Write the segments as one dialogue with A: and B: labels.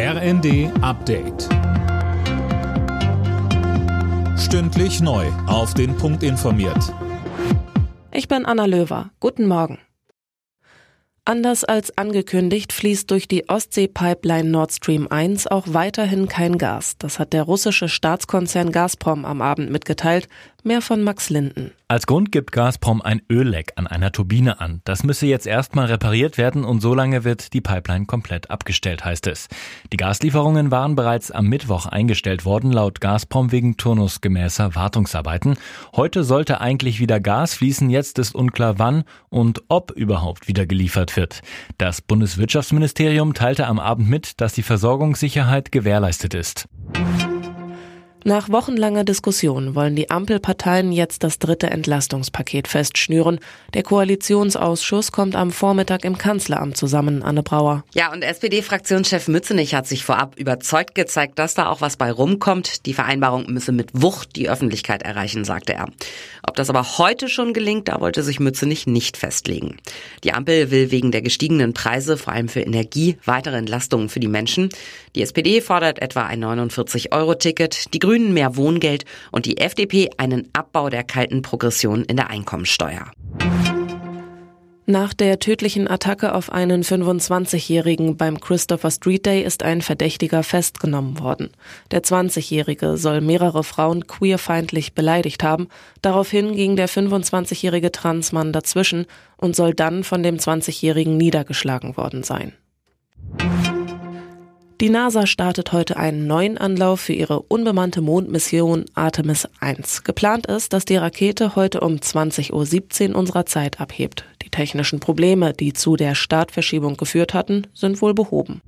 A: RND Update. Stündlich neu. Auf den Punkt informiert.
B: Ich bin Anna Löwer. Guten Morgen. Anders als angekündigt fließt durch die Ostsee-Pipeline Nord Stream 1 auch weiterhin kein Gas. Das hat der russische Staatskonzern Gazprom am Abend mitgeteilt. Mehr von Max Linden.
C: Als Grund gibt Gazprom ein Ölleck an einer Turbine an. Das müsse jetzt erstmal repariert werden und solange wird die Pipeline komplett abgestellt, heißt es. Die Gaslieferungen waren bereits am Mittwoch eingestellt worden, laut Gazprom wegen turnusgemäßer Wartungsarbeiten. Heute sollte eigentlich wieder Gas fließen, jetzt ist unklar wann und ob überhaupt wieder geliefert wird. Das Bundeswirtschaftsministerium teilte am Abend mit, dass die Versorgungssicherheit gewährleistet ist.
B: Nach wochenlanger Diskussion wollen die Ampelparteien jetzt das dritte Entlastungspaket festschnüren. Der Koalitionsausschuss kommt am Vormittag im Kanzleramt zusammen, Anne Brauer.
D: Ja, und SPD-Fraktionschef Mützenich hat sich vorab überzeugt gezeigt, dass da auch was bei rumkommt. Die Vereinbarung müsse mit Wucht die Öffentlichkeit erreichen, sagte er. Ob das aber heute schon gelingt, da wollte sich Mützenich nicht festlegen. Die Ampel will wegen der gestiegenen Preise, vor allem für Energie, weitere Entlastungen für die Menschen. Die SPD fordert etwa ein 49-Euro-Ticket. Die Grünen mehr Wohngeld und die FDP einen Abbau der kalten Progression in der Einkommensteuer.
B: Nach der tödlichen Attacke auf einen 25-Jährigen beim Christopher Street Day ist ein Verdächtiger festgenommen worden. Der 20-Jährige soll mehrere Frauen queerfeindlich beleidigt haben. Daraufhin ging der 25-jährige Transmann dazwischen und soll dann von dem 20-Jährigen niedergeschlagen worden sein. Die NASA startet heute einen neuen Anlauf für ihre unbemannte Mondmission Artemis 1. Geplant ist, dass die Rakete heute um 20.17 Uhr unserer Zeit abhebt. Die technischen Probleme, die zu der Startverschiebung geführt hatten, sind wohl behoben.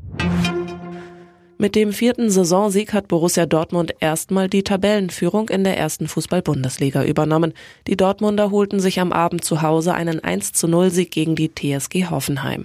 B: Mit dem vierten Saisonsieg hat Borussia Dortmund erstmal die Tabellenführung in der ersten Fußball-Bundesliga übernommen. Die Dortmunder holten sich am Abend zu Hause einen 1 zu 0 Sieg gegen die TSG Hoffenheim.